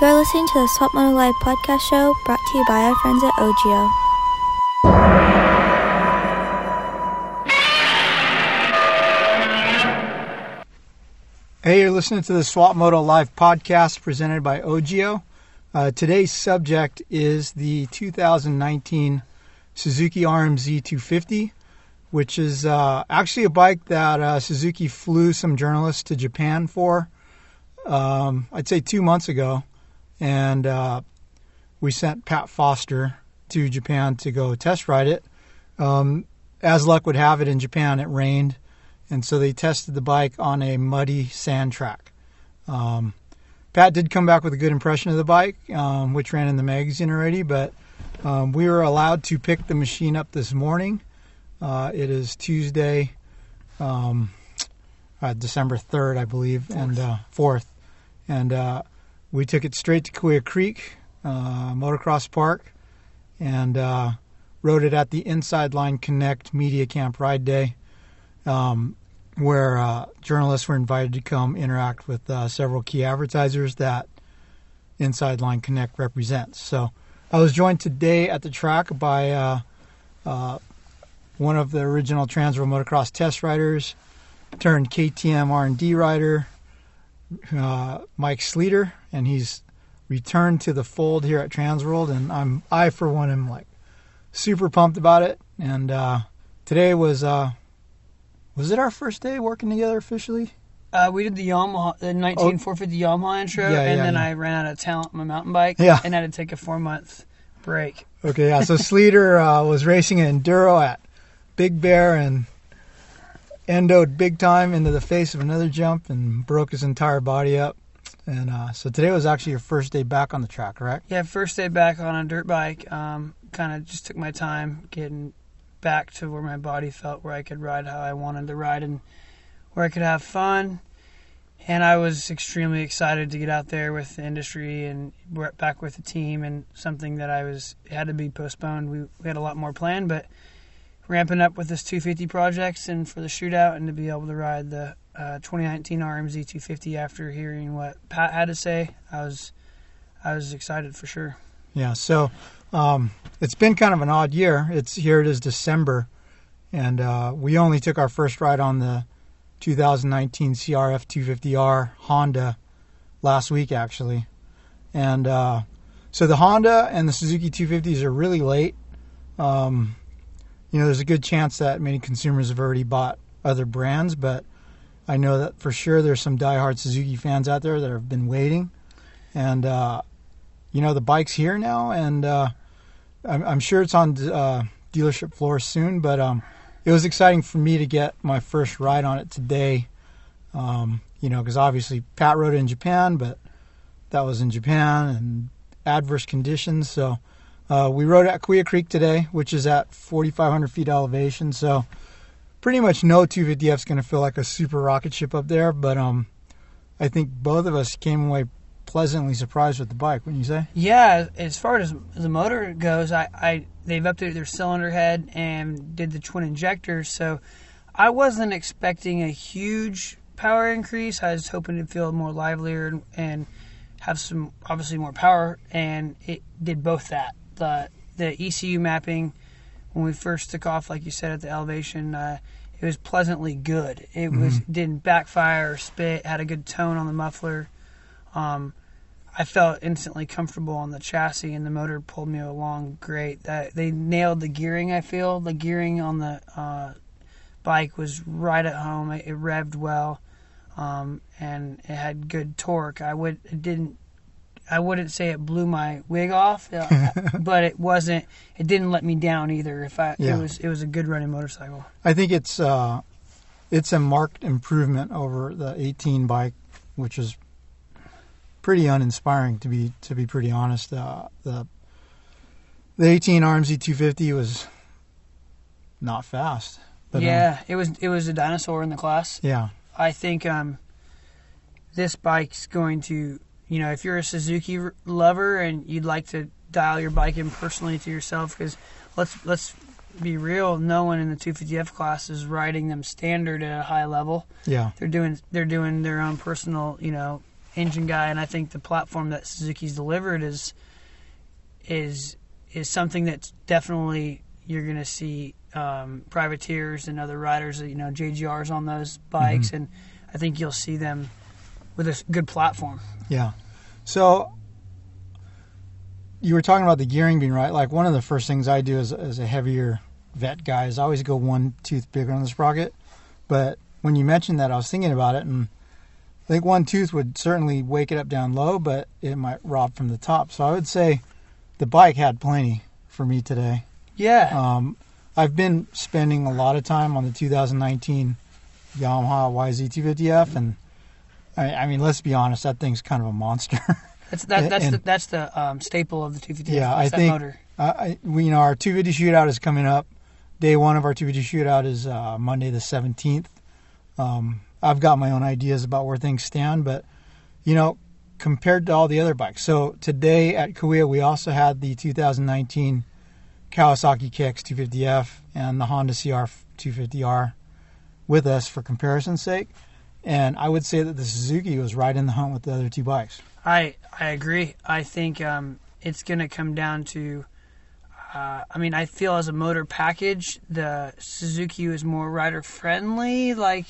You're listening to the Swap Moto Live podcast show brought to you by our friends at OGIO. Hey, you're listening to the Swap Moto Live podcast presented by OGIO. Uh, today's subject is the 2019 Suzuki RMZ 250, which is uh, actually a bike that uh, Suzuki flew some journalists to Japan for, um, I'd say two months ago. And uh, we sent Pat Foster to Japan to go test ride it. Um, as luck would have it, in Japan it rained and so they tested the bike on a muddy sand track. Um, Pat did come back with a good impression of the bike, um, which ran in the magazine already, but um, we were allowed to pick the machine up this morning. Uh, it is Tuesday, um, uh, December 3rd, I believe, Fourth. and uh, 4th. And uh, we took it straight to Cahuilla Creek uh, Motocross Park and uh, rode it at the Inside Line Connect Media Camp Ride Day. Um, where uh, journalists were invited to come interact with uh, several key advertisers that Inside Line Connect represents. So I was joined today at the track by uh, uh, one of the original Transworld Motocross test riders, turned KTM R&D rider, uh, Mike Sleeter, and he's returned to the fold here at Transworld, and I'm I for one am like super pumped about it. And uh, today was uh, was it our first day working together officially? Uh, we did the Yamaha, the 19450 Yamaha intro, Yeah, and yeah, then yeah. I ran out of talent on my mountain bike, Yeah. and had to take a four month break. Okay, yeah. So Sleeter uh, was racing an enduro at Big Bear and endoed big time into the face of another jump and broke his entire body up. And uh, so today was actually your first day back on the track, correct? Yeah, first day back on a dirt bike. Um, kind of just took my time getting back to where my body felt, where I could ride how I wanted to ride, and where I could have fun. And I was extremely excited to get out there with the industry and back with the team, and something that I was had to be postponed. We, we had a lot more planned, but ramping up with this 250 projects and for the shootout, and to be able to ride the uh, 2019 RMZ 250 after hearing what Pat had to say, I was I was excited for sure. Yeah. So um, it's been kind of an odd year. It's here. It is December, and uh, we only took our first ride on the 2019 CRF 250R Honda last week, actually. And uh, so the Honda and the Suzuki 250s are really late. Um, you know, there's a good chance that many consumers have already bought other brands, but I know that for sure there's some diehard Suzuki fans out there that have been waiting. And uh, you know the bike's here now, and uh, I'm, I'm sure it's on uh, dealership floors soon. But um, it was exciting for me to get my first ride on it today. Um, you know, because obviously Pat rode it in Japan, but that was in Japan and adverse conditions. So uh, we rode at Cahuilla Creek today, which is at 4,500 feet elevation. So pretty much no 250F is going to feel like a super rocket ship up there. But um, I think both of us came away pleasantly surprised with the bike. Wouldn't you say? Yeah, as far as the motor goes, I, I they've updated their cylinder head and did the twin injectors, so I wasn't expecting a huge power increase. I was hoping to feel more livelier and, and have some obviously more power, and it did both that. The the ECU mapping when we first took off, like you said at the elevation, uh, it was pleasantly good. It was didn't backfire or spit. Had a good tone on the muffler. Um, I felt instantly comfortable on the chassis, and the motor pulled me along great. That they nailed the gearing. I feel the gearing on the uh, bike was right at home. It, it revved well, um, and it had good torque. I would it didn't. I wouldn't say it blew my wig off, uh, but it wasn't. It didn't let me down either. If I, Yeah. it was, it was a good running motorcycle. I think it's uh, it's a marked improvement over the 18 bike, which is pretty uninspiring to be to be pretty honest. Uh, the the 18 RMZ 250 was not fast. But, um, yeah, it was. It was a dinosaur in the class. yeah. I think um, this bike's going to, you know, if you're a Suzuki lover and you'd like to dial your bike in personally to yourself, because let's let's be real, no one in the 250F class is riding them standard at a high level. Yeah. They're doing they're doing their own personal, you know, engine guy, and I think the platform that Suzuki's delivered is is is something that's definitely you're going to see um, privateers and other riders, you know, JGRs on those bikes, Mm-hmm. and I think you'll see them with a good platform. Yeah. So you were talking about the gearing being right. Like one of the first things I do as, as a heavier vet guy is I always go one tooth bigger on the sprocket. But when you mentioned that, I was thinking about it, and I think one tooth would certainly wake it up down low, but it might rob from the top. So I would say the bike had plenty for me today. Yeah, Um, I've been spending a lot of time on the 2019 Yamaha YZ250F, and I, I mean, let's be honest, that thing's kind of a monster. that's that, that's and- the that's the um, staple of the 250. Yeah, I think- motor. Uh, I, we, you know, our 250 shootout is coming up. Day one of our 250 shootout is uh, Monday the 17th. Um, I've got my own ideas about where things stand, but you know, compared to all the other bikes. So today at Cahuilla, we also had the 2019 Kawasaki KX 250F and the Honda CR 250R with us for comparison's sake. And I would say that the Suzuki was right in the hunt with the other two bikes. I I agree. I think um, it's going to come down to. Uh, I mean, I feel as a motor package, the Suzuki was more rider friendly. Like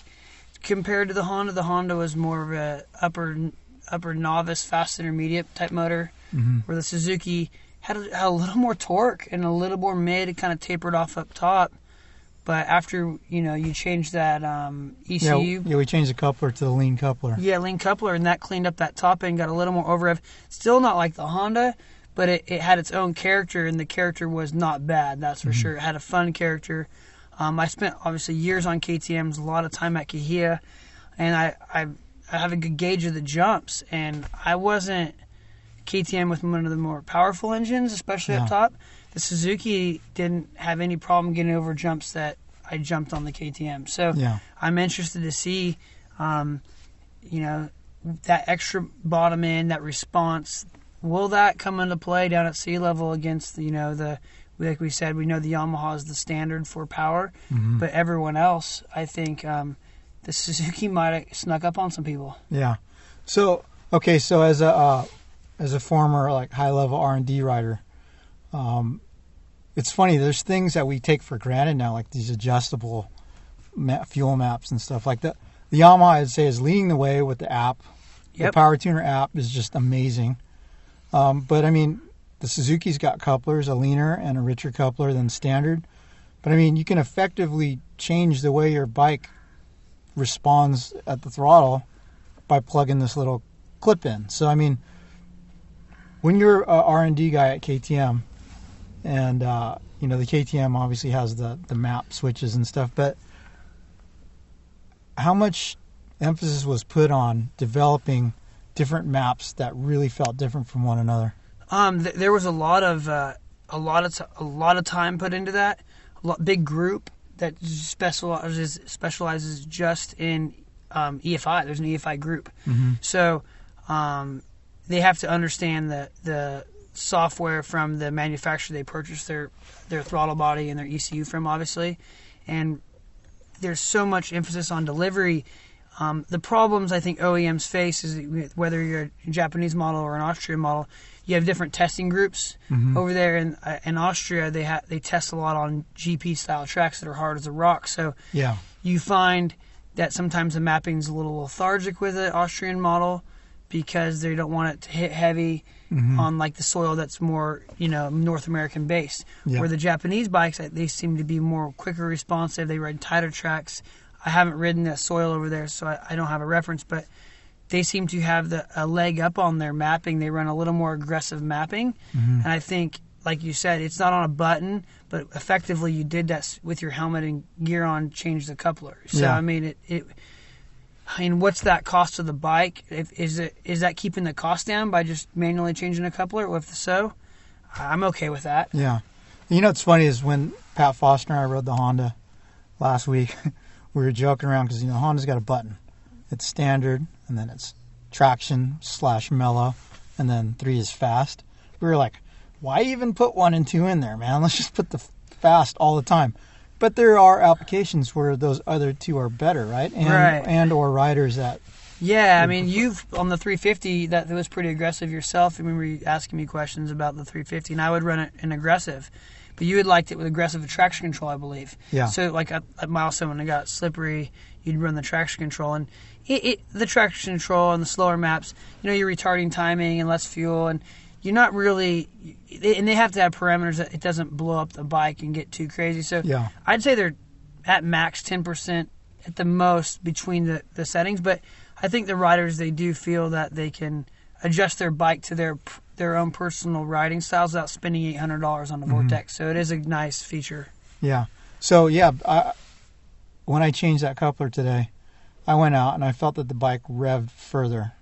compared to the Honda, the Honda was more of a upper upper novice, fast intermediate type motor, Mm-hmm. where the Suzuki had a, had a little more torque and a little more mid. It kind of tapered off up top. But after you know you change that um, Yeah, ECU yeah, we changed the coupler to the lean coupler. yeah, lean coupler, and that cleaned up that top end, got a little more over rev. Still not like the Honda, but it, it had its own character, and the character was not bad, that's for sure. It had a fun character. Um, I spent obviously years on KTM's, a lot of time at Cahuilla, and I, I I have a good gauge of the jumps, and I wasn't KTM with one of the more powerful engines, especially Yeah. up top. The Suzuki didn't have any problem getting over jumps that I jumped on the KTM. So Yeah. I'm interested to see, um, you know, that extra bottom end, that response. Will that come into play down at sea level against, you know, the like we said, we know the Yamaha is the standard for power, Mhm. but everyone else, I think, um, the Suzuki might have snuck up on some people. Yeah. So okay, so as a uh, as a former like high level R and D rider, um, it's funny. There's things that we take for granted now, like these adjustable ma- fuel maps and stuff like that. The Yamaha, I'd say, is leading the way with the app. Yep. The Power Tuner app is just amazing. Um, but I mean, the Suzuki's got couplers, a leaner and a richer coupler than standard. But I mean, you can effectively change the way your bike responds at the throttle by plugging this little clip in. So I mean, when you're a R and D guy at KTM, and uh, you know the KTM obviously has the the map switches and stuff, but how much emphasis was put on developing different maps that really felt different from one another? Um, th- there was a lot of uh, a lot of t- a lot of time put into that. A lot, big group that specializes specializes just in um, EFI. There's an EFI group, Mm-hmm. so um, they have to understand the the software from the manufacturer they purchase their their throttle body and their ECU from, obviously, and there's so much emphasis on delivery. Um, the problems I think OEMs face is whether you're a Japanese model or an Austrian model, you have different testing groups Mhm. over there. In uh, in Austria, they ha- they test a lot on GP style tracks that are hard as a rock. So Yeah. you find that sometimes the mapping's a little lethargic with the Austrian model because they don't want it to hit heavy Mhm. on like the soil that's more you know North American based. Yeah. Where the Japanese bikes they seem to be more quicker responsive. They ride tighter tracks. I haven't ridden that soil over there, so I, I don't have a reference, but they seem to have the a leg up on their mapping. They run a little more aggressive mapping, Mhm. and I think, like you said, it's not on a button, but effectively you did that with your helmet and gear on, change the coupler. So Yeah. I mean, it, it. I mean, what's that cost of the bike? If, is it is that keeping the cost down by just manually changing a coupler? Well, if so, I'm okay with that. Yeah. You know what's funny is when Pat Foster and I rode the Honda last week, we were joking around because you know Honda's got a button. It's standard, and then it's traction slash mellow, and then three is fast. We were like, why even put one and two in there, man? Let's just put the fast all the time. But there are applications where those other two are better, right? And Right. and or riders that Yeah, I mean, you've on the 350 that was pretty aggressive yourself. I remember you asking me questions about the 350, and I would run it in aggressive, but you had liked it with aggressive traction control, I believe. Yeah. So like at, at milestone when it got slippery, you'd run the traction control, and it, it the traction control and the slower maps, you know, you're retarding timing and less fuel, and you're not really, and they have to have parameters that it doesn't blow up the bike and get too crazy. So Yeah. I'd say they're at max 10% at the most between the, the settings, but I think the riders they do feel that they can adjust their bike to their their own personal riding styles without spending eight hundred dollars on the mm-hmm. Vortex. So it is a nice feature. Yeah. So yeah, I, when I changed that coupler today, I went out and I felt that the bike revved further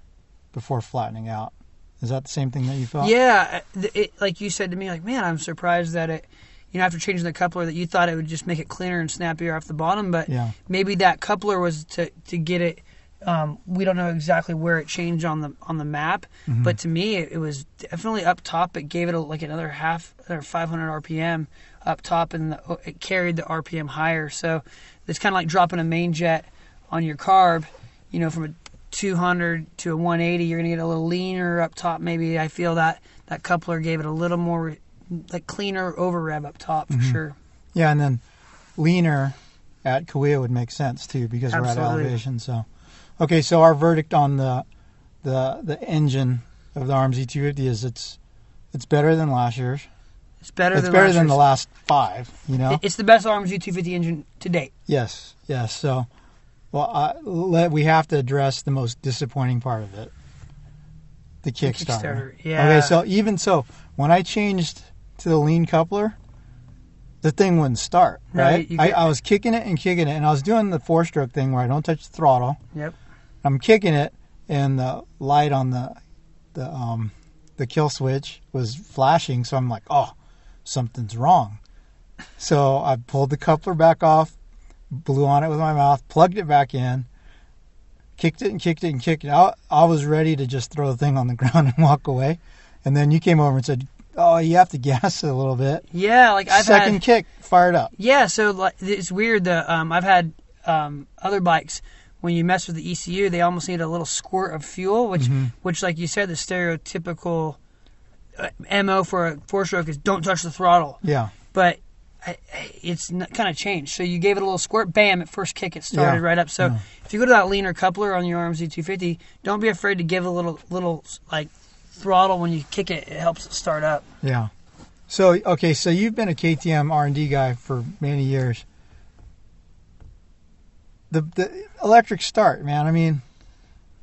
before flattening out. Is that the same thing that you felt? Yeah, it, it, like you said to me, like man, I'm surprised that it. You know, after changing the coupler, that you thought it would just make it cleaner and snappier off the bottom, but Yeah. maybe that coupler was to to get it. Um, we don't know exactly where it changed on the on the map, Mm-hmm. but to me, it, it was definitely up top. It gave it a, like another half or 500 RPM up top, and the, it carried the RPM higher. So it's kind of like dropping a main jet on your carb. You know, from a 200 to a 180, you're gonna get a little leaner up top. Maybe I feel that that coupler gave it a little more like cleaner over rev up top for Mm-hmm. sure. Yeah, and then leaner at Cahuilla would make sense too because we're at elevation. So, okay, so our verdict on the the the engine of the RMZ 250 is it's it's better than last year's. It's better it's than better than the last five. You know. It's the best RMZ 250 engine to date. Yes, yes. So, well, I, let, we have to address the most disappointing part of it, the Kickstarter. Kickstarter, yeah. Okay, so even so, when I changed to the lean coupler, the thing wouldn't start. Right? I, I was kicking it and kicking it, and I was doing the four-stroke thing where I don't touch the throttle. Yep. I'm kicking it, and the light on the the um the kill switch was flashing. So I'm like, oh, something's wrong. So I pulled the coupler back off, blew on it with my mouth, plugged it back in, kicked it and kicked it and kicked it. I, I was ready to just throw the thing on the ground and walk away. And then you came over and said, "Oh, you have to gas it a little bit." Yeah, like I've Second had. kick, fired up. Yeah, so like it's weird. The um, I've had um, other bikes when you mess with the ECU, they almost need a little squirt of fuel, which Mm-hmm. which like you said, the stereotypical uh, mo for a four stroke is don't touch the throttle. Yeah, But it's kind of changed. So you gave it a little squirt, bam! At first kick, it started Yeah, right up. So yeah. if you go to that leaner coupler on your RMZ 250, don't be afraid to give a little little like throttle when you kick it. It helps it start up. yeah. So okay, so you've been a KTM R and D guy for many years. The the electric start, man. I mean,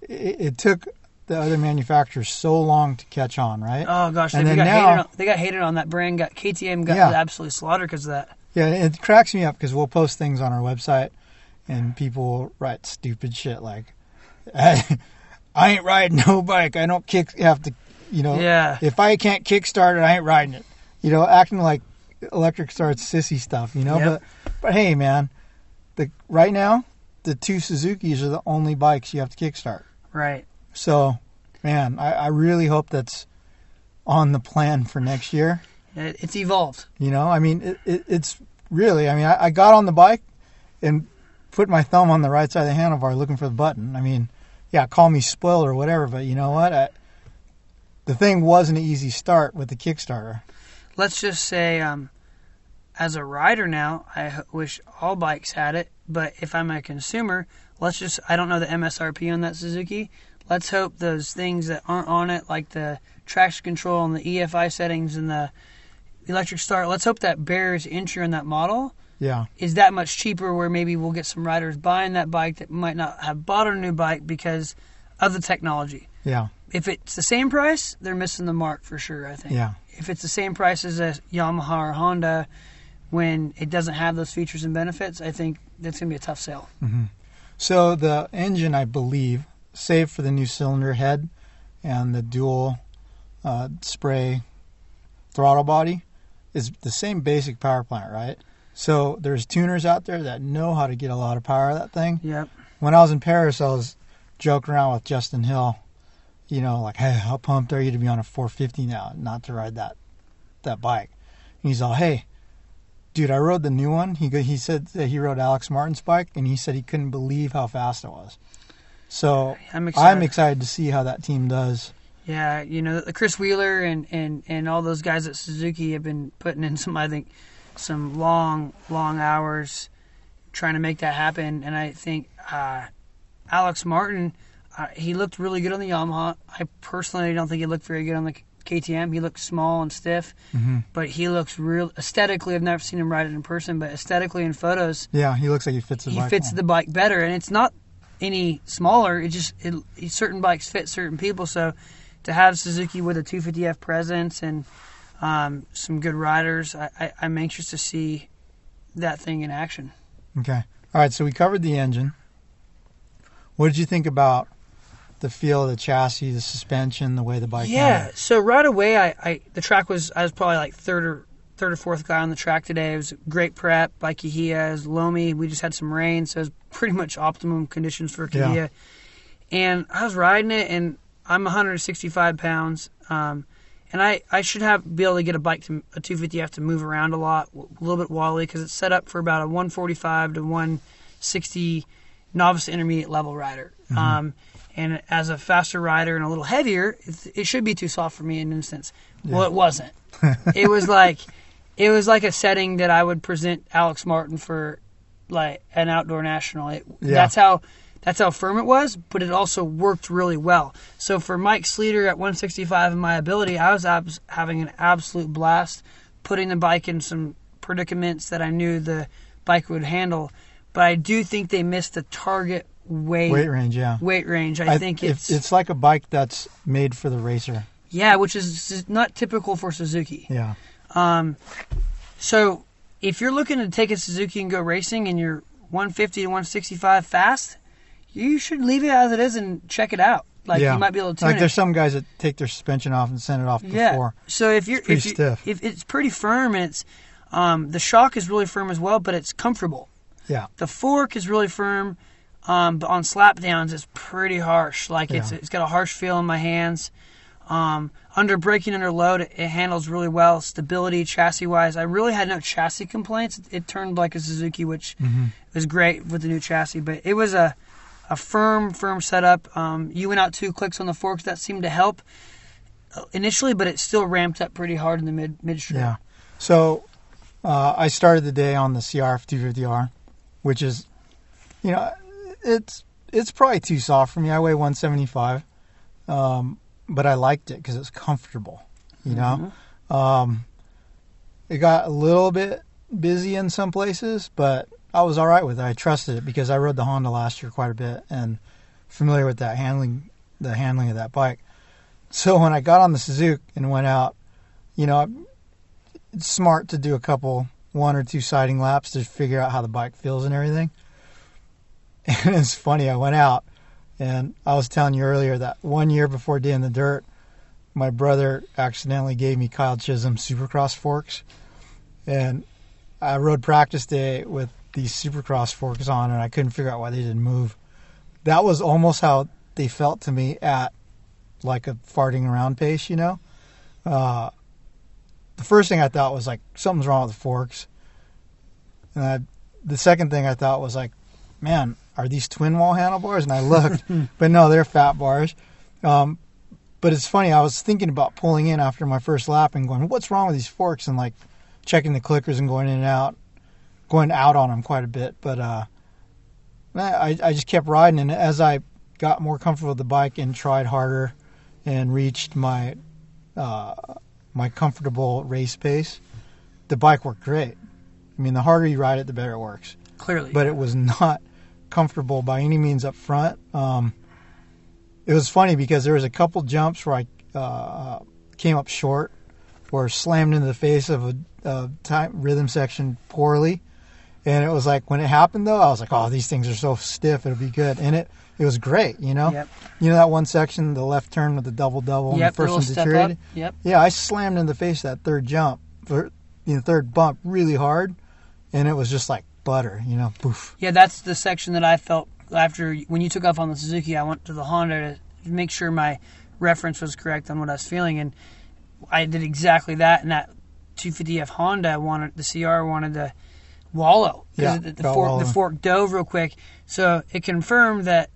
it, it took the other manufacturers so long to catch on, right? Oh gosh, they, And then got now- hated on, they got hated on that brand. Got KTM got Yeah. absolutely slaughtered because of that. Yeah, it cracks me up because we'll post things on our website, and people will write stupid shit like, "I, ain't riding no bike. I don't kick. Have to, you know. Yeah. If I can't kickstart it, I ain't riding it. You know, acting like electric starts sissy stuff. You know, Yep. but but hey, man, the right now the two Suzuki's are the only bikes you have to kickstart. Right. So, man, I, I really hope that's on the plan for next year. It's evolved. You know, I mean, it, it, it's really. I mean, I, I got on the bike and put my thumb on the right side of the handlebar looking for the button. I mean, yeah, call me spoiled or whatever, but you know what? I, the thing wasn't an easy start with the Kickstarter. Let's just say, um, as a rider now, I wish all bikes had it. But if I'm a consumer, let's just. I don't know the MSRP on that Suzuki. Let's hope those things that aren't on it, like the traction control and the EFI settings and the electric start, let's hope that barriers entry on that model Yeah, is that much cheaper where maybe we'll get some riders buying that bike that might not have bought a new bike because of the technology. yeah, If it's the same price, they're missing the mark for sure, I think. yeah, If it's the same price as a Yamaha or Honda when it doesn't have those features and benefits, I think that's going to be a tough sell. Mm-hmm. So the engine, I believe, save for the new cylinder head and the dual uh, spray throttle body, is the same basic power plant, right? So there's tuners out there that know how to get a lot of power out of that thing. Yep. When I was in Paris, I was joking around with Justin Hill, you know, like, hey, how pumped are you to be on a 450 now, not to ride that that bike? And he's all, hey, dude, I rode the new one. He he said that he rode Alex Martin's bike, and he said he couldn't believe how fast it was. So I'm excited. I'm excited to see how that team does. Yeah, you know, the Chris Wheeler and, and, and all those guys at Suzuki have been putting in some, I think, some long, long hours trying to make that happen. And I think uh, Alex Martin, uh, he looked really good on the Yamaha. I personally don't think he looked very good on the KTM. He looked small and stiff, Mm-hmm. but he looks real aesthetically. I've never seen him ride it in person, but aesthetically in photos, Yeah, he looks like he fits the he bike fits well. the bike better, and it's not any smaller. It just it, certain bikes fit certain people. So to have Suzuki with a 250F presence and um, some good riders, I, I, I'm anxious to see that thing in action. Okay. All right. So we covered the engine. What did you think about the feel of the chassis, the suspension, the way the bike? Yeah. So right away, I, I the track was I was probably like third or third or fourth guy on the track today. It was great prep by Cahuilla. It was loamy. We just had some rain, so it was pretty much optimum conditions for Yeah. And I was riding it, and I'm 165 pounds. Um, and I, I should have be able to get a bike to a 250F to move around a lot, a little bit wobbly because it's set up for about a 145 to 160 novice intermediate level rider. Um, and as a faster rider and a little heavier, it, it should be too soft for me in an instance. Well, it wasn't. it was like it was like a setting that I would present Alex Martin for like an outdoor national. It, Yeah. That's how that's how firm it was, but it also worked really well. So for Mike Sleeter at 165 in my ability, I was abs- having an absolute blast putting the bike in some predicaments that I knew the bike would handle. But I do think they missed the target weight Weight range, yeah. weight range. I, think it's, it's like a bike that's made for the racer. yeah, which is not typical for Suzuki. Yeah. Um, so if you're looking to take a Suzuki and go racing and you're 150 to 165 fast, you should leave it as it is and check it out. Like yeah. you might be able to tune Like it. there's some guys that take their suspension off and send it off yeah. before. So if you're pretty if you, stiff. if it's pretty firm and it's um, the shock is really firm as well, but it's comfortable. Yeah. The fork is really firm, um, but on slap downs it's pretty harsh. Like it's it's got a harsh feel in my hands. Um, under braking under load, it, it handles really well. Stability, chassis wise, I really had no chassis complaints. It, it turned like a Suzuki, which Mm-hmm. was great with the new chassis. But it was a a firm, firm setup. Um, you went out two clicks on the forks, that seemed to help uh, initially, but it still ramped up pretty hard in the mid midstream. Yeah. So uh, I started the day on the CRF 250R, which is, you know, it's it's probably too soft for me. I weigh 175, um, but I liked it because it's comfortable. You know, um, it got a little bit busy in some places, but I was all right with it. I trusted it because I rode the Honda last year quite a bit and familiar with that handling, the handling of that bike. So when I got on the Suzuki and went out, you know, it's smart to do a couple one or two siding laps to figure out how the bike feels and everything. And it's funny, I went out and I was telling you earlier that one year before Day in the Dirt, my brother accidentally gave me Kyle Chisholm Supercross forks. And I rode practice day with these Supercross forks on and I couldn't figure out why they didn't move. That was almost how they felt to me at like a farting around pace, you know? Uh, the first thing I thought was like something's wrong with the forks, and I, the second thing I thought was like, man, are these twin wall handlebars? And I looked, but no, they're fat bars. Um, but it's funny. I was thinking about pulling in after my first lap and going, what's wrong with these forks? And like checking the clickers and going in and out, going out on them quite a bit. But uh, I I just kept riding, and as I got more comfortable with the bike and tried harder and reached my uh, my comfortable race pace, the bike worked great. I mean, the harder you ride it, the better it works. Clearly, But it was not comfortable by any means up front. Um, it was funny because there was a couple jumps where I uh, came up short or slammed into the face of a, a time rhythm section poorly. And it was like when it happened though, I was like, "Oh, these things are so stiff; it'll be good." And it it was great, you know. Yep. You know that one section, the left turn with the double double, and the first one deteriorated. Yep. Yeah, I slammed in the face that third jump, for, you know, third bump really hard, and it was just like butter, you know, poof. Yeah, that's the section that I felt after when you took off on the Suzuki. I went to the Honda to make sure my reference was correct on what I was feeling, and I did exactly that. And that 250F Honda wanted the CR wanted to wallow Yeah, the, the fork the fork dove real quick, so it confirmed that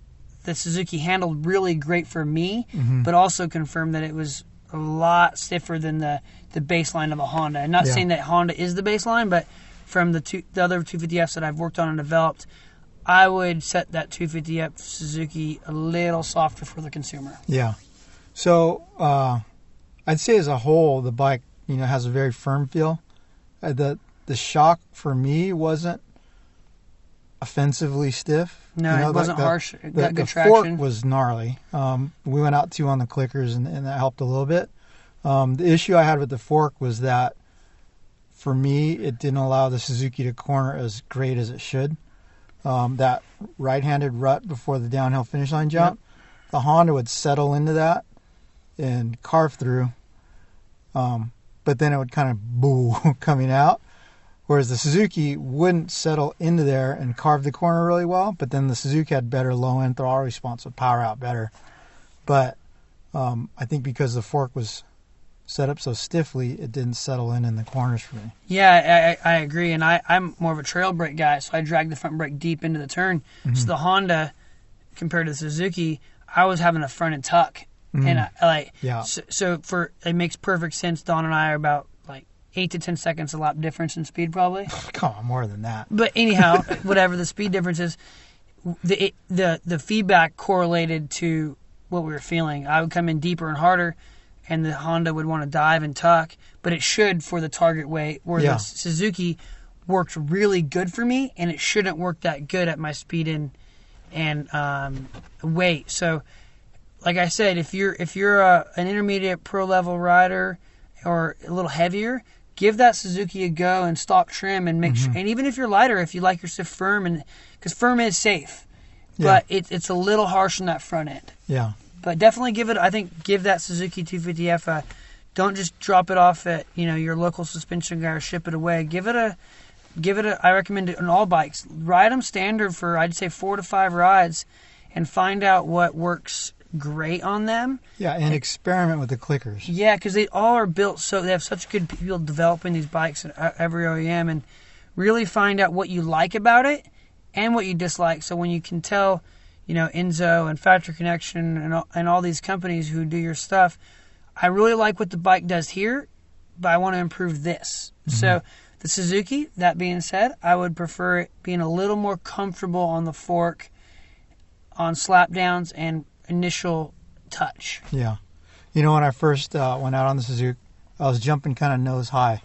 the Suzuki handled really great for me, Mm-hmm. but also confirmed that it was a lot stiffer than the the baseline of a Honda. And not Yeah. saying that Honda is the baseline, but from the two, the other 250Fs that I've worked on and developed, I would set that 250F Suzuki a little softer for the consumer. Yeah. So uh, I'd say as a whole, the bike you know has a very firm feel. Uh, the the shock for me wasn't offensively stiff. No, You know, it wasn't the- harsh. It The, got good the traction. fork was gnarly. Um, we went out two on the clickers, and, and that helped a little bit. Um, the issue I had with the fork was that for me, it didn't allow the Suzuki to corner as great as it should. Um, that right-handed rut before the downhill finish line jump, the Honda would settle into that and carve through, um, but then it would kind of boo coming out. Whereas the Suzuki wouldn't settle into there and carve the corner really well, but then the Suzuki had better low end throttle response, would power out better. But um, I think because the fork was set up so stiffly, it didn't settle in in the corners for me. Yeah, I, I agree, and I, I'm more of a trail brake guy, so I drag the front brake deep into the turn. So mm-hmm. the Honda, compared to the Suzuki, I was having a front and tuck, and mm. I, like Yeah. So, so for it makes perfect sense. Don and I are about like eight to ten seconds a lap difference in speed, probably. Come on, more than that. But anyhow, whatever the speed difference is, the it, the the feedback correlated to what we were feeling. I would come in deeper and harder, and the Honda would want to dive and tuck, but it should for the target weight. Where Yeah. the Suzuki worked really good for me, and it shouldn't work that good at my speed and and um, weight. So, like I said, if you're if you're a, an intermediate pro level rider or a little heavier, give that Suzuki a go and stock trim and make sure. And even if you're lighter, if you like your stuff firm and because firm is safe, but it, it's a little harsh on that front end. Yeah. But definitely give it. I think give that Suzuki 250F a. Don't just drop it off at you know your local suspension guy or ship it away. Give it a, give it a. I recommend it on all bikes. Ride them standard for I'd say four to five rides, and find out what works great on them. Yeah, and experiment with the clickers. Yeah, because they all are built so they have such good people developing these bikes at every OEM, and really find out what you like about it and what you dislike. So when you can tell, you know, Enzo and Factory Connection and all, and all these companies who do your stuff, I really like what the bike does here, but I want to improve this. So the Suzuki. That being said, I would prefer it being a little more comfortable on the fork, on slap downs and initial touch. Yeah. You know, when I first uh, went out on the Suzuki, I was jumping kind of nose high.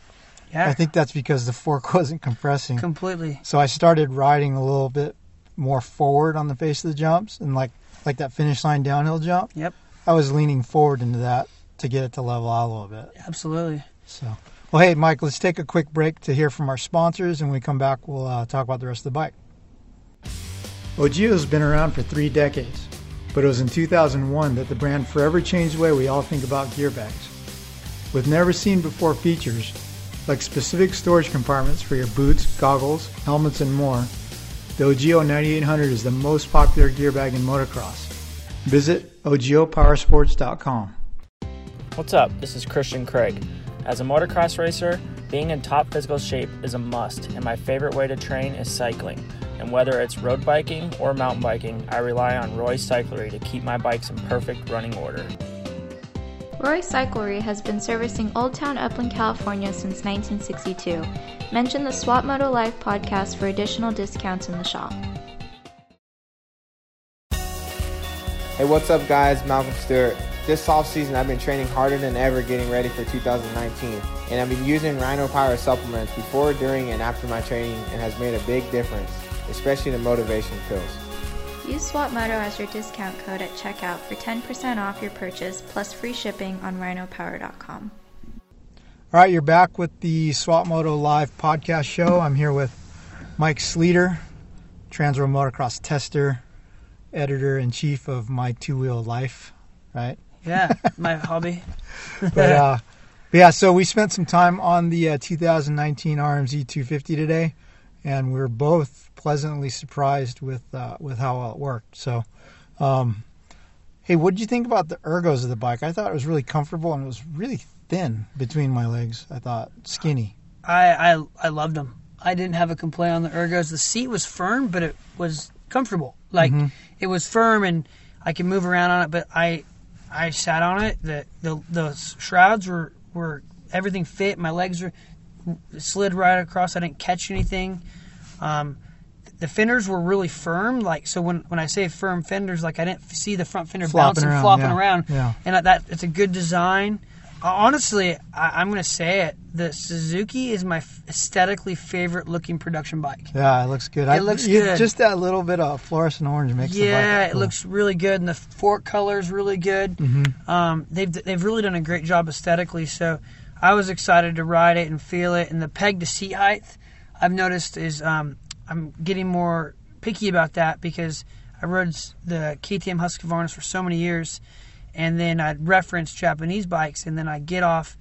Yeah, I think that's because the fork wasn't compressing. completely. So I started riding a little bit more forward on the face of the jumps, and like like that finish line downhill jump. Yep. I was leaning forward into that to get it to level out a little bit. Absolutely. So, well, hey, Mike, let's take a quick break to hear from our sponsors, and when we come back, we'll uh, talk about the rest of the bike. Ogio's been around for three decades, but it was in 2001 that the brand forever changed the way we all think about gear bags. With never seen before features, like specific storage compartments for your boots, goggles, helmets, and more, the OGIO 9800 is the most popular gear bag in motocross. Visit OGIOPowersports.com. What's up? This is Christian Craig. As a motocross racer, being in top physical shape is a must, and my favorite way to train is cycling. And whether it's road biking or mountain biking, I rely on Roy Cyclery to keep my bikes in perfect running order. Roy Cyclery has been servicing Old Town Upland, California since 1962. Mention the Swap Moto Live podcast for additional discounts in the shop. Hey, what's up, guys? Malcolm Stewart. This off season, I've been training harder than ever getting ready for 2019, and I've been using Rhino Power supplements before, during, and after my training, and has made a big difference, especially the motivation pills. Use Swap Moto as your discount code at checkout for 10% off your purchase plus free shipping on rhinopower.com. All right, you're back with the Swap Moto Live podcast show. I'm here with Mike Sleeter, Transworld Motocross tester, editor in chief of My Two Wheel Life, right? Yeah, my hobby. But uh, but yeah, so we spent some time on the uh, 2019 RMZ 250 today, and we are both pleasantly surprised with uh, with how well it worked. So, um, hey, what did you think about the ergos of the bike? I thought it was really comfortable and it was really thin between my legs. I thought skinny. I, I I loved them. I didn't have a complaint on the ergos. The seat was firm, but it was comfortable. Like Mhm. it was firm and I could move around on it, but I I sat on it. The the the shrouds were were everything fit. My legs were slid right across. I didn't catch anything. Um, the fenders were really firm. Like so, when when I say firm fenders, like I didn't see the front fender Flopping bouncing, around, flopping yeah. around. Yeah. And that it's a good design. Uh, honestly, I, I'm going to say it. The Suzuki is my aesthetically favorite looking production bike. Yeah, it looks good. It looks you- good. Just that little bit of fluorescent orange makes the bike Yeah, it looks really good, and the fork color is really good. Mhm. Um, they've they've really done a great job aesthetically. So I was excited to ride it and feel it. And the peg to seat height, I've noticed is um, I'm getting more picky about that because I rode the KTM Husqvarna for so many years, and then I'd reference Japanese bikes, and then I get off.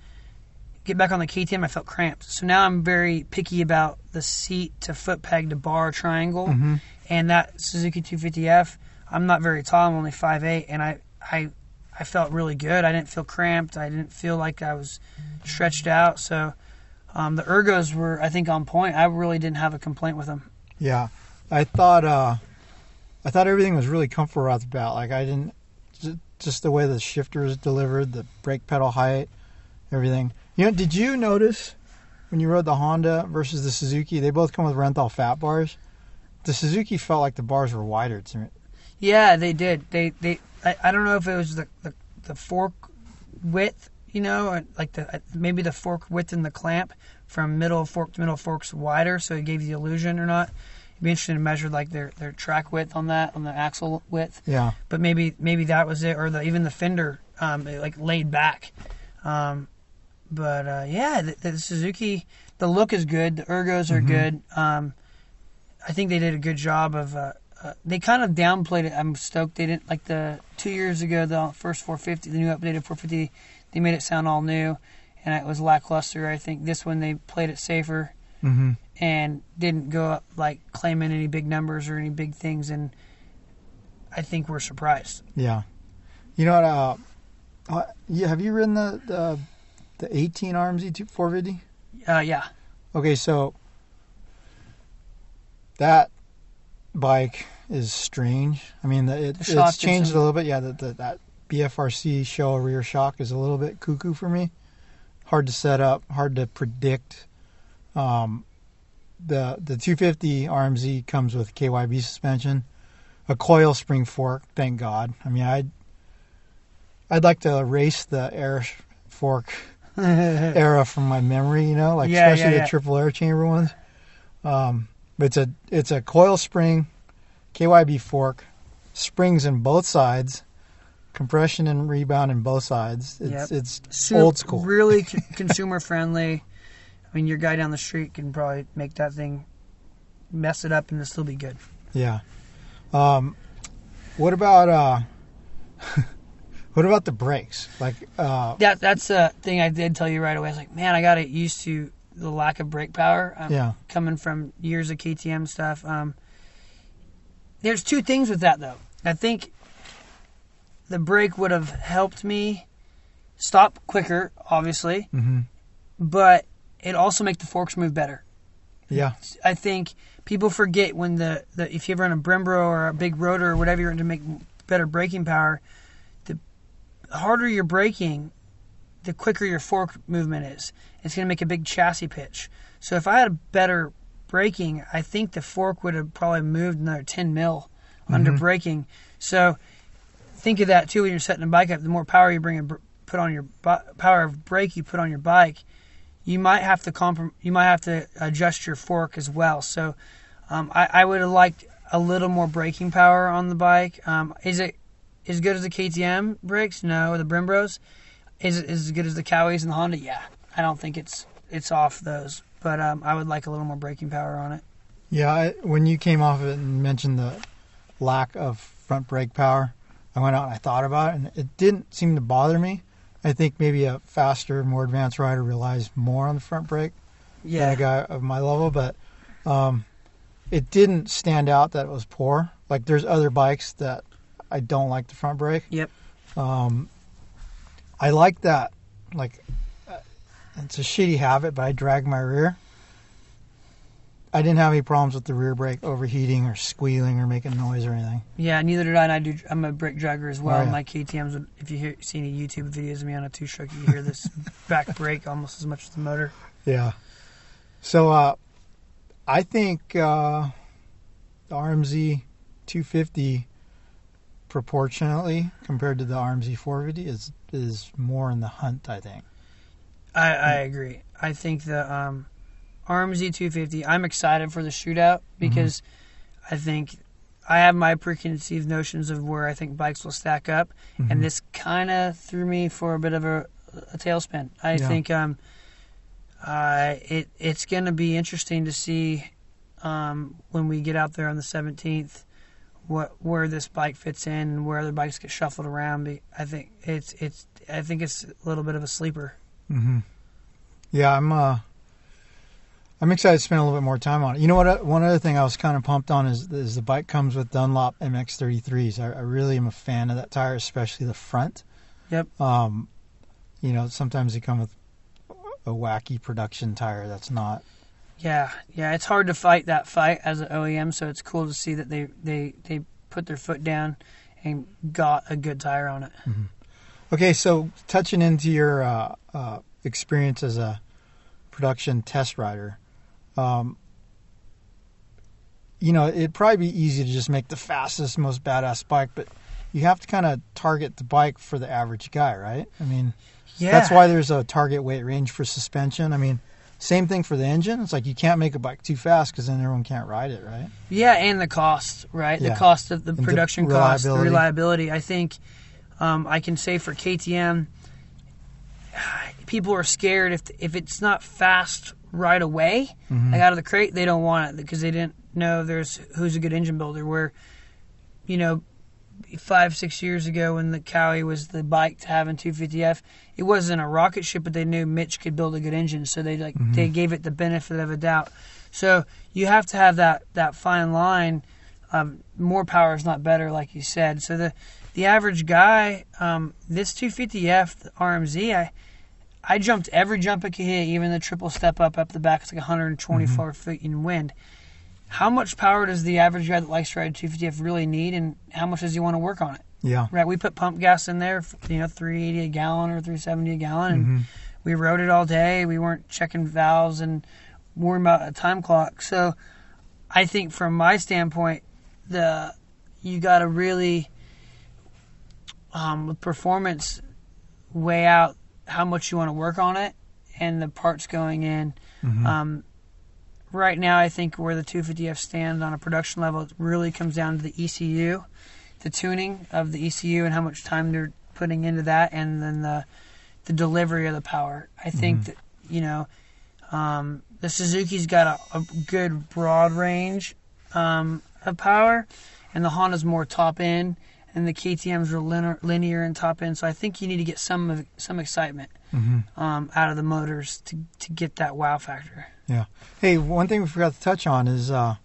Get back on the KTM, I felt cramped. So now I'm very picky about the seat to foot peg to bar triangle Mhm. and that Suzuki 250F. I'm not very tall. I'm only 5'8", and I, I, I felt really good. I didn't feel cramped. I didn't feel like I was stretched out. So um, the ergos were, I think, on point. I really didn't have a complaint with them. Yeah, I thought uh, I thought everything was really comfortable off the bat. Like I didn't just the way the shifter is delivered, the brake pedal height, everything. You know, did you notice when you rode the Honda versus the Suzuki? They both come with Renthal fat bars. The Suzuki felt like the bars were wider to me. Yeah, they did. They, they. I, I don't know if it was the, the, the fork width, you know, like the maybe the fork width in the clamp from middle fork to middle forks wider, so it gave you the illusion or not. It'd be interesting to measure like their, their track width on that, on the axle width. Yeah, but maybe maybe that was it, or the, even the fender um, like laid back. Um, but uh, yeah, the, the Suzuki, the look is good. The ergos are good. Um, I think they did a good job of. Uh, uh, they kind of downplayed it. I'm stoked they didn't like the two years ago the first 450, the new updated 450. They made it sound all new, and it was lackluster. I think this one they played it safer hmm and didn't go up like claiming any big numbers or any big things, and I think we're surprised. yeah. You know what? Uh, uh, have you ridden the the, the 18 RMZ 450? Uh, yeah. Okay, so that bike is strange. I mean, the, it, it's changed a little bit. Yeah, the, the, that BFRC Showa rear shock is a little bit cuckoo for me. Hard to set up, hard to predict. Um, the the 250 RMZ comes with KYB suspension, a coil spring fork. Thank God. I mean, I'd I'd like to erase the air fork era from my memory, you know, like Yeah, yeah, especially yeah. the triple air chamber ones. Um, but it's a it's a coil spring, KYB fork, springs in both sides, compression and rebound in both sides. It's Yep. it's old school. Really c- consumer friendly. I mean, your guy down the street can probably make that thing mess it up and it'll still be good. Yeah. Um, what about uh, what about the brakes? Like uh, That that's a thing I did tell you right away. I was like, man, I got to used to the lack of brake power. Um, Yeah. Coming from years of KTM stuff. Um, there's two things with that though. I think the brake would have helped me stop quicker, obviously, mhm. but it also make the forks move better. yeah, I think people forget when the, the if you ever run a Brembo or a big rotor or whatever you're in to make better braking power, the harder you're braking, the quicker your fork movement is. It's going to make a big chassis pitch. So if I had a better braking, I think the fork would have probably moved another 10 mil under braking. So think of that too when you're setting a bike up. The more power you bring and put on your power of brake you put on your bike, you might have to comprom- you might have to adjust your fork as well. So um, I, I would have liked a little more braking power on the bike. Um, is it as good as the KTM brakes? No. The Brembos. Is it as good as the Cowies and the Honda? Yeah. I don't think it's it's off those, but um, I would like a little more braking power on it. yeah. I, when you came off of it and mentioned the lack of front brake power, I went out and I thought about it, and it didn't seem to bother me. I think maybe a faster, more advanced rider relies more on the front brake than a guy of my level, but um, it didn't stand out that it was poor. Like there's other bikes that I don't like the front brake. Yep. Um, I like that. Like it's a shitty habit, but I drag my rear. I didn't have any problems with the rear brake overheating or squealing or making noise or anything. Yeah, neither did I. And I do. I'm a brake dragger as well. Oh, yeah. My KTM's. would- If you hear, see any YouTube videos of me on a two stroke, you hear this back brake almost as much as the motor. Yeah. So uh, I think uh, the RMZ 250 proportionately compared to the RMZ 450 is is more in the hunt. I think. I, I agree. I think the um, RMZ 250. I'm excited for the shootout because I think I have my preconceived notions of where I think bikes will stack up, and this kind of threw me for a bit of a, a tailspin. I Yeah. think um, uh, it it's going to be interesting to see um, when we get out there on the 17th what where this bike fits in and where other bikes get shuffled around. I think it's it's I think it's a little bit of a sleeper. Hmm Yeah, I'm. Uh, I'm excited to spend a little bit more time on it. You know what? uh, One other thing I was kind of pumped on is, is the bike comes with Dunlop MX33s. I, I really am a fan of that tire, especially the front. Yep. Um, you know, sometimes they come with a wacky production tire that's not. Yeah, yeah, it's hard to fight that fight as an OEM, so it's cool to see that they they they put their foot down and got a good tire on it. Okay, so touching into your uh, uh, experience as a production test rider, um, you know, it'd probably be easy to just make the fastest, most badass bike, but you have to kind of target the bike for the average guy, right? I mean, Yeah, that's why there's a target weight range for suspension. I mean, same thing for the engine. It's like you can't make a bike too fast because then everyone can't ride it, right? Yeah, and the cost, right? Yeah. The cost of the And the production cost, the reliability. I think um, I can say for KTM, people are scared if if it's not fast right away, Mm-hmm. like out of the crate, they don't want it because they didn't know there's who's a good engine builder. Where, you know, five six years ago when the Kawi was the bike to have in 250F, it wasn't a rocket ship, but they knew Mitch could build a good engine, so they like they gave it the benefit of a doubt. So you have to have that that fine line. Um, more power is not better, like you said. So the the average guy, um, this 250F the RMZ, I I jumped every jump I could hit, even the triple step up up the back. It's like 124 mm-hmm. feet in wind. How much power does the average guy that likes to ride 250F really need, and how much does he want to work on it? Yeah. Right, we put pump gas in there, you know, 380 a gallon or 370 a gallon, and mm-hmm. we rode it all day. We weren't checking valves and worrying about a time clock. So, I think from my standpoint, the you got to really, um, with performance, weigh out how much you want to work on it and the parts going in. Um, right now, I think where the 250F stands on a production level, it really comes down to the ECU, the tuning of the ECU, and how much time they're putting into that, and then the the delivery of the power. I think that you know um, the Suzuki's got a, a good broad range um, of power, and the Honda's more top end, and the KTM's are linear, linear and top end. So I think you need to get some of- some excitement um, out of the motors to to get that wow factor. Yeah. Hey, one thing we forgot to touch on is uh,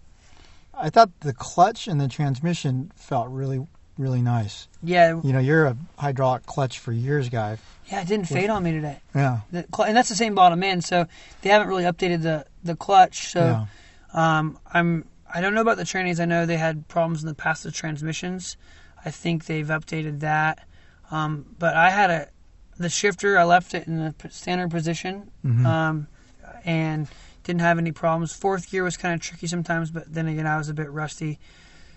I thought the clutch and the transmission felt really, really nice. Yeah, You know, you're a hydraulic clutch for years guy. yeah, it didn't fade on me today. Yeah. The, and that's the same bottom end, so they haven't really updated the the clutch. So yeah. Um, I'm I don't know about the trainings. I know they had problems in the past with transmissions. I think they've updated that. Um, but I had a the shifter. I left it in the standard position, Mhm. um, and didn't have any problems. Fourth gear was kind of tricky sometimes, but then again I was a bit rusty.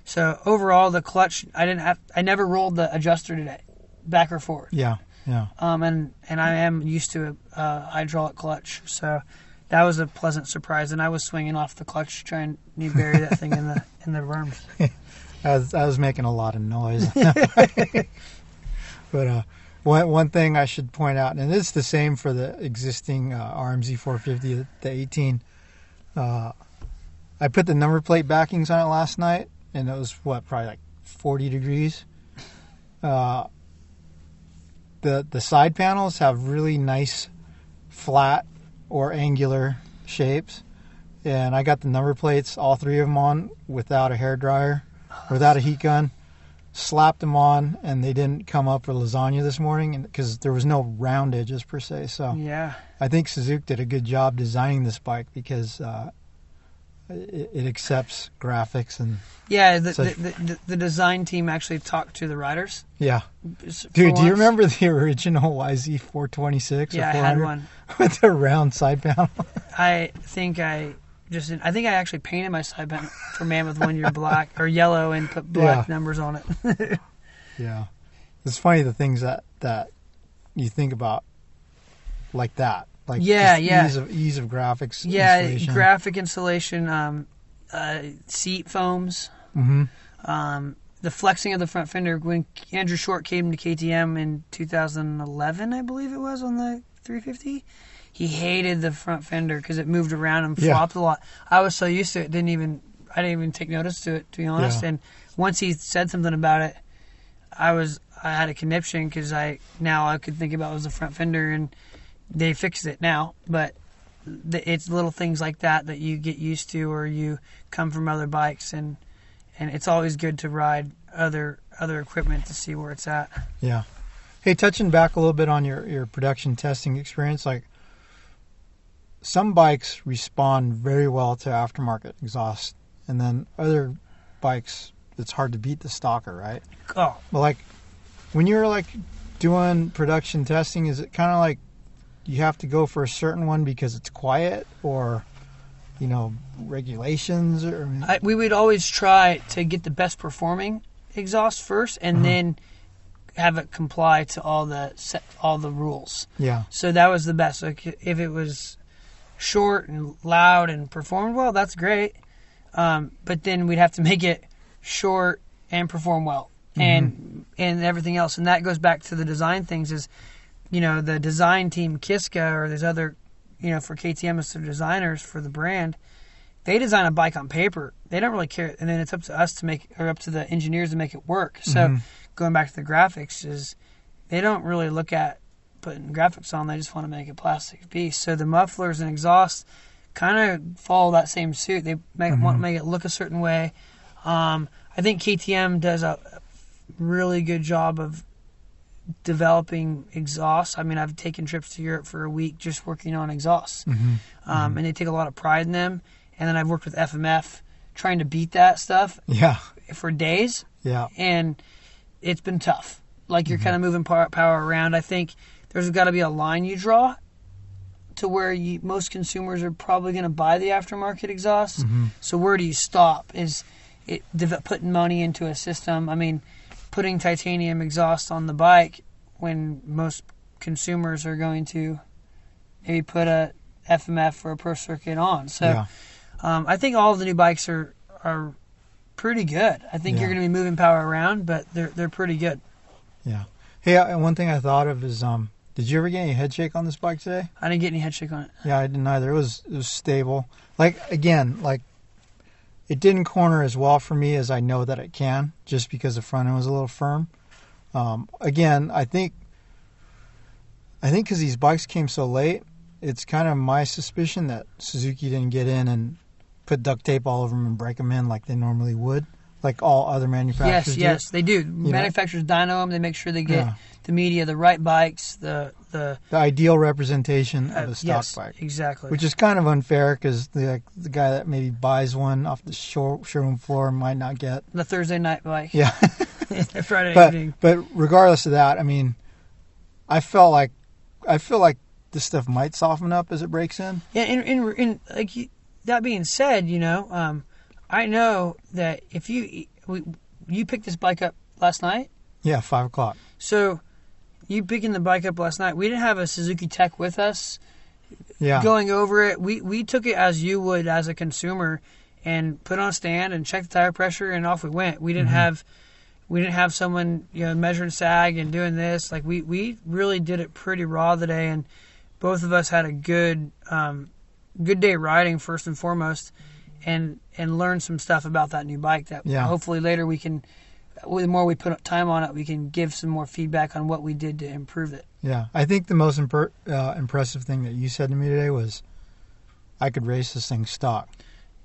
So overall, the clutch I didn't have. I never rolled the adjuster today, back or forward. Yeah. Yeah. Um, and and I am used to a, a hydraulic clutch, so that was a pleasant surprise. And I was swinging off the clutch trying to bury that thing in the in the worms. I was, I was making a lot of noise. but uh, one one thing I should point out, and it's the same for the existing uh, RMZ 450, the 18. Uh, I put the number plate backings on it last night, and it was what probably like 40 degrees. Uh, the the side panels have really nice flat or angular shapes, and I got the number plates, all three of them on without a hair dryer without a heat gun. Slapped them on, and they didn't come up for lasagna this morning because there was no round edges per se. So Yeah, I think Suzuki did a good job designing this bike because uh, it, it accepts graphics and Yeah, the, the, the the design team actually talked to the riders. yeah. Dude, do you remember the original YZ426 Yeah, or I had one. with the round side panel? I think I just I think I actually painted my side panel for Mammoth one year black or yellow and put black Yeah. numbers on it. yeah, it's funny the things that that you think about like that, like Yeah, yeah. ease of ease of graphics. yeah, installation. graphic installation, um, uh, seat foams, Mm-hmm. um, the flexing of the front fender. When Andrew Short came to KTM in 2011, I believe it was on the 350. He hated the front fender because it moved around and Yeah. flopped a lot. I was so used to it, didn't even I didn't even take notice to it, to be honest. Yeah. And once he said something about it, I was I had a conniption because I now I could think about was the front fender and they fixed it now, but the, it's little things like that that you get used to or you come from other bikes and and it's always good to ride other other equipment to see where it's at. Yeah. Hey, touching back a little bit on your, your production testing experience, like some bikes respond very well to aftermarket exhaust, and then other bikes, it's hard to beat the stalker, right? Oh, But like when you're like doing production testing, is it kind of like you have to go for a certain one because it's quiet, or you know regulations, or I, we would always try to get the best performing exhaust first, and mm-hmm. then have it comply to all the set, all the rules. yeah, So that was the best. Like if it was short and loud and performed well, that's great. Um, but then we'd have to make it short and perform well, and and everything else. And that goes back to the design things. Is you know the design team Kiska or there's other you know for KTM as their designers for the brand. They design a bike on paper. They don't really care, and then it's up to us to make, or up to the engineers to make it work. So, going back to the graphics, is they don't really look at putting graphics on. They just want to make a plastic piece. So the mufflers and exhaust kind of follow that same suit. They make, want to make it look a certain way. Um, I think KTM does a really good job of developing exhaust. I mean, I've taken trips to Europe for a week just working on exhausts, um, and they take a lot of pride in them. And then I've worked with FMF trying to beat that stuff yeah, for days yeah, and it's been tough. Like you're kind of moving power around. I think there's got to be a line you draw to where you, most consumers are probably going to buy the aftermarket exhaust. So where do you stop? Is it putting money into a system? I mean, putting titanium exhaust on the bike when most consumers are going to maybe put a FMF or a Pro Circuit on. So yeah. um, I think all of the new bikes are are pretty good. I think you're going to be moving power around, but they're they're pretty good. Yeah. Hey, one thing I thought of is, um, did you ever get any head shake on this bike today? I didn't get any head shake on it. Yeah, I didn't either. It was it was stable. Like again, like it didn't corner as well for me as I know that it can, just because the front end was a little firm. Um, again, I think I think because these bikes came so late, it's kind of my suspicion that Suzuki didn't get in and put duct tape all over them and break them in like they normally would, like all other manufacturers Yes, do. yes, they do. Manufacturers dyno them. They make sure they get Yeah. the media, the right bikes, the the The ideal representation of uh, a stock yes, bike. exactly. which is kind of unfair because the like, the guy that maybe buys one off the show, showroom floor might not get. the Thursday night bike. Yeah, Friday but evening. but regardless of that, I mean, I felt like I feel like this stuff might soften up as it breaks in. Yeah, and, and, and like you, that being said, you know, um, I know that if you we, you picked this bike up last night, Yeah, five o'clock. so you picking the bike up last night. We didn't have a Suzuki Tech with us Yeah, going over it. We we took it as you would as a consumer, and put on a stand and checked the tire pressure, and off we went. We didn't have we didn't have someone you know measuring sag and doing this. Like we we really did it pretty raw today, and both of us had a good um, good day riding first and foremost, and and learned some stuff about that new bike that Yeah. hopefully later we can. The more we put time on it, we can give some more feedback on what we did to improve it. yeah. I think the most imper- uh, impressive thing that you said to me today was, I could race this thing stock.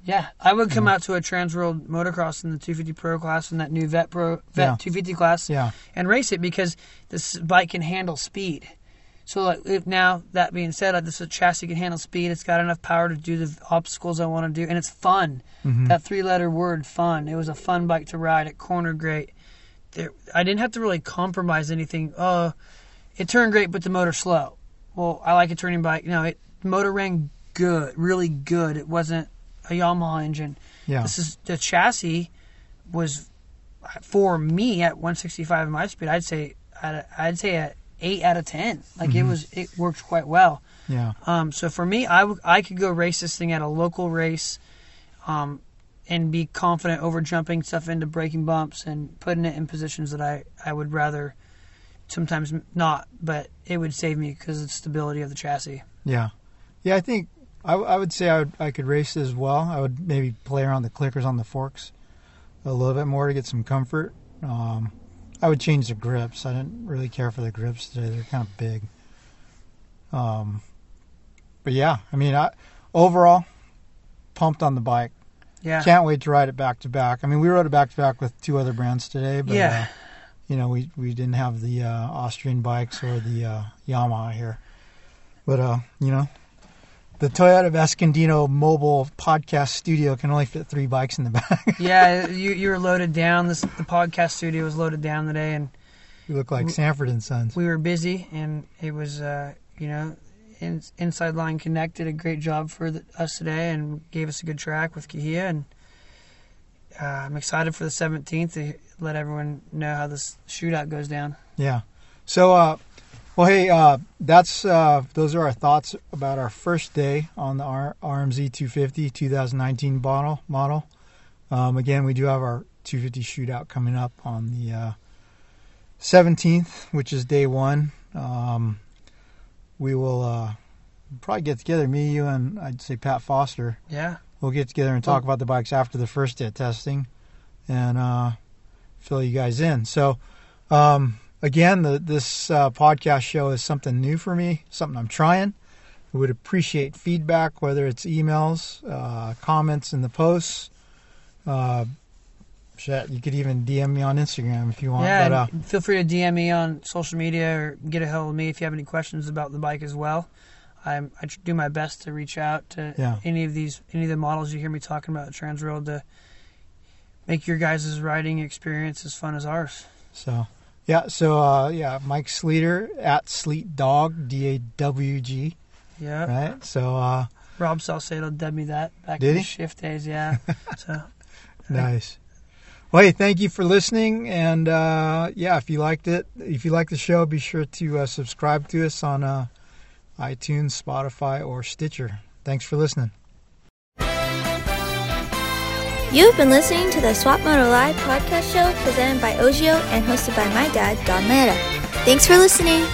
Yeah, I would come out to a Transworld Motocross in the 250 Pro class in that new Vet Pro Vet Yeah. 250 class Yeah, and race it because this bike can handle speed. So like if now that being said, like, this chassis can handle speed. It's got enough power to do the obstacles I want to do, and it's fun. Mm-hmm. That three-letter word, fun. It was a fun bike to ride. It cornered great. There, I didn't have to really compromise anything. Oh, it turned great, but the motor slow. Well, I like a turning bike. No, it motor ran good, really good. It wasn't a Yamaha engine. Yeah. This is the chassis was for me at 165 in my speed. I'd say I'd, I'd say a eight out of ten. Like it was, it worked quite well. Yeah. Um, so for me, I, w- I could go race this thing at a local race, um, and be confident over jumping stuff into breaking bumps and putting it in positions that I, I would rather sometimes not, but it would save me because of the stability of the chassis. Yeah. Yeah, I think I, I would say I, would, I could race as well. I would maybe play around the clickers on the forks a little bit more to get some comfort. Um, I would change the grips. I didn't really care for the grips today. They're kind of big. Um, but yeah, I mean, I overall pumped on the bike. Yeah. Can't wait to ride it back to back. I mean, we rode it back to back with two other brands today, but Yeah. uh, you know, we we didn't have the uh, Austrian bikes or the uh, Yamaha here. But uh, you know, the Toyota Escondino mobile podcast studio can only fit three bikes in the back. yeah, you you were loaded down. This the podcast studio was loaded down today, and you look like Sanford and Sons. we were busy, and it was uh, you know, in, inside line connect did a great job for the, us today, and gave us a good track with Cahuilla, and uh, I'm excited for the 17th to let everyone know how this shootout goes down. Yeah. So, uh, well, hey, uh, that's uh, those are our thoughts about our first day on the R- RMZ 250 2019 model. Model. Um, again, we do have our 250 shootout coming up on the uh, 17th, which is day one. Um, we will uh, probably get together, me, you, and I'd say Pat Foster. Yeah, We'll get together and talk about the bikes after the first day of testing, and uh, fill you guys in. So, um, again, the, this uh, podcast show is something new for me, something I'm trying. We would appreciate feedback, whether it's emails, uh, comments in the posts. Uh, shit, you could even DM me on Instagram if you want. yeah. but, uh, feel free to DM me on social media or get a hold of me if you have any questions about the bike as well. I'm, I do my best to reach out to Yeah. any of these, any of the models you hear me talking about at Transworld to make your guys' riding experience as fun as ours. so, yeah, so uh, yeah, Mike Sleeter at Sleet Dawg D A W G, Yeah. right? So, uh, Rob Salcedo dubbed me that back Did in the shift days. Yeah. so Nice. Well, hey, thank you for listening. And uh, yeah, if you liked it, if you like the show, be sure to uh, subscribe to us on uh, iTunes, Spotify, or Stitcher. Thanks for listening. You've been listening to the Swap Moto Live podcast show presented by OGIO and hosted by my dad, Donn Maeda. Thanks for listening.